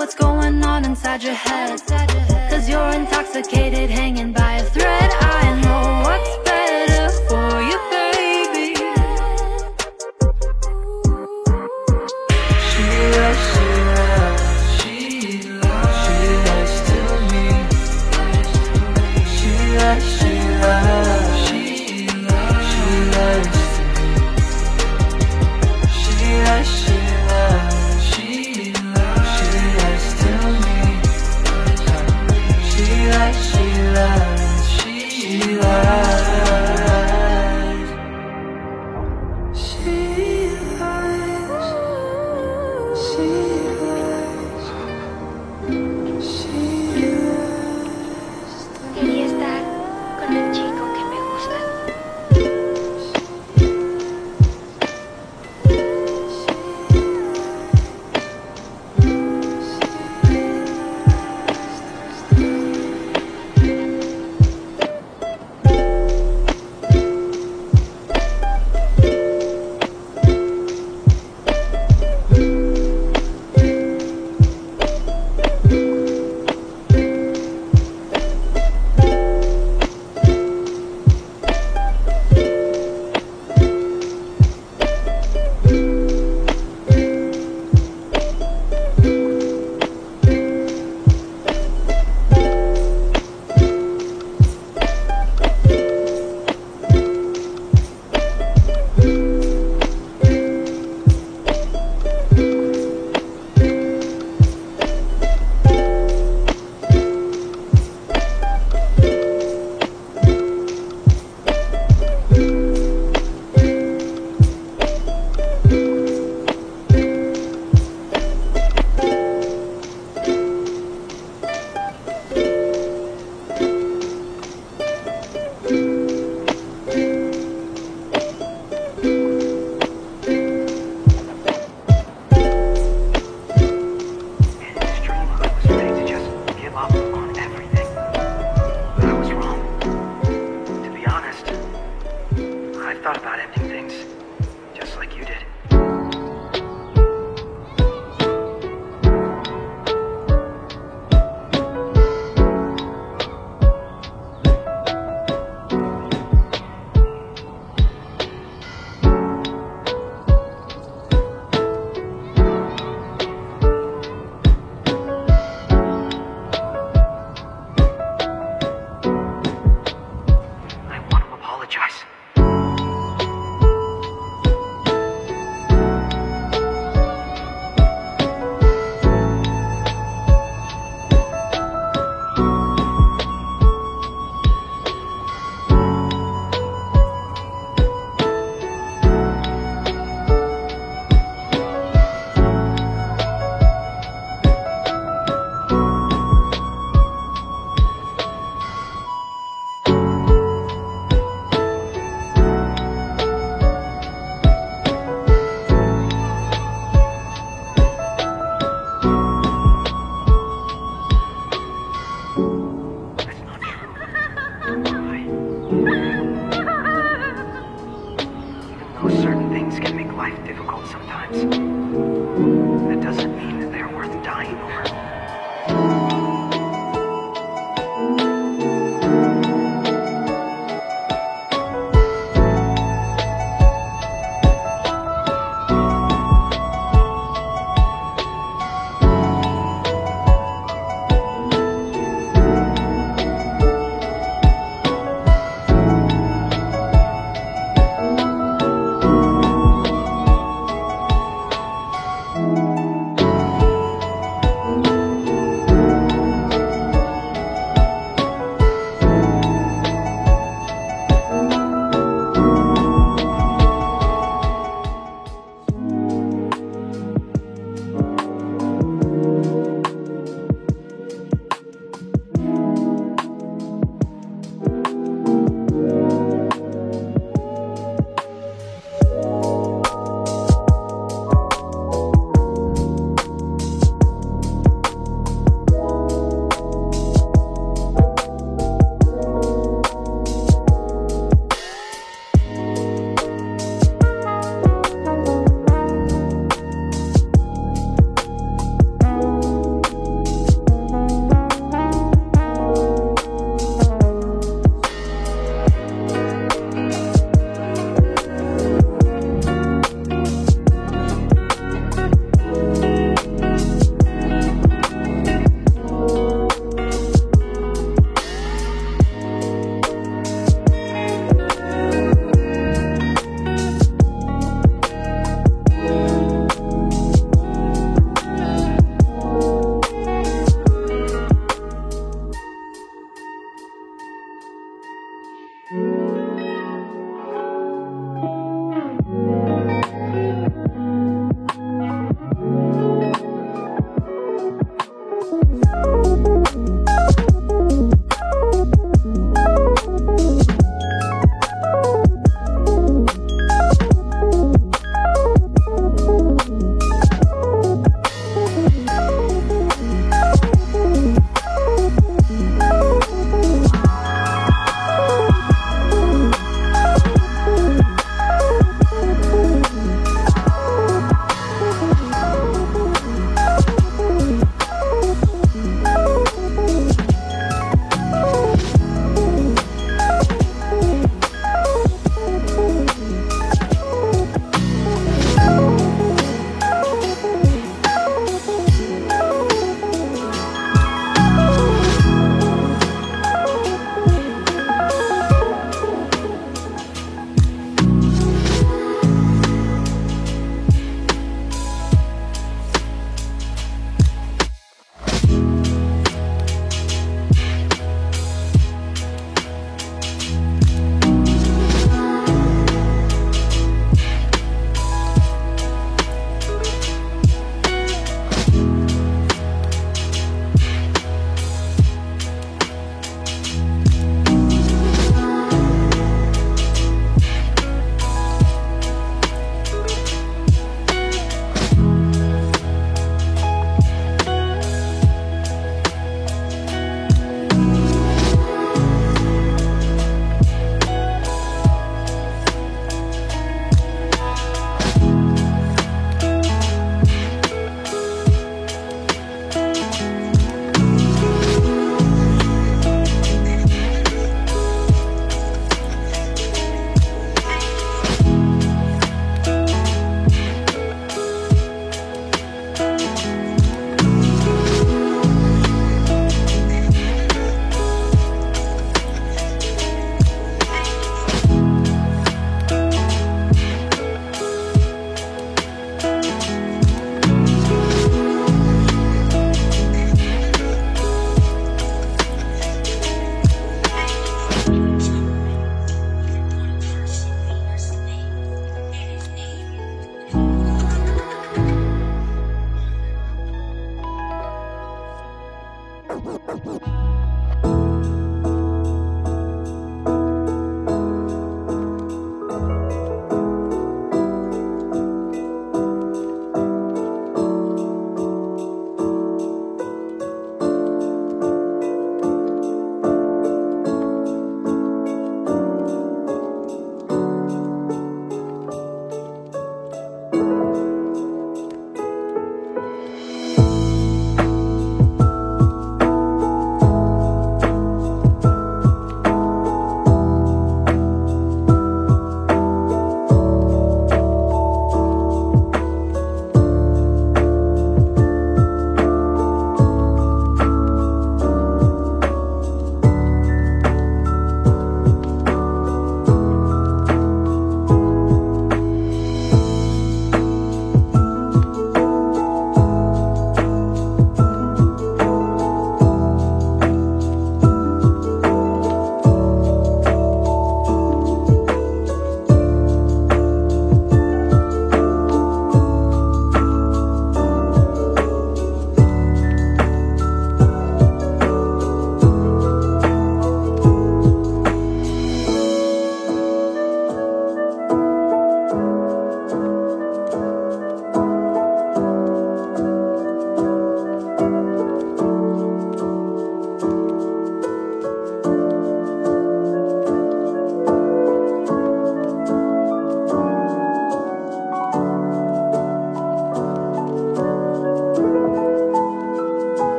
what's going on inside your head. Cause you're intoxicated, hanging by a thread. I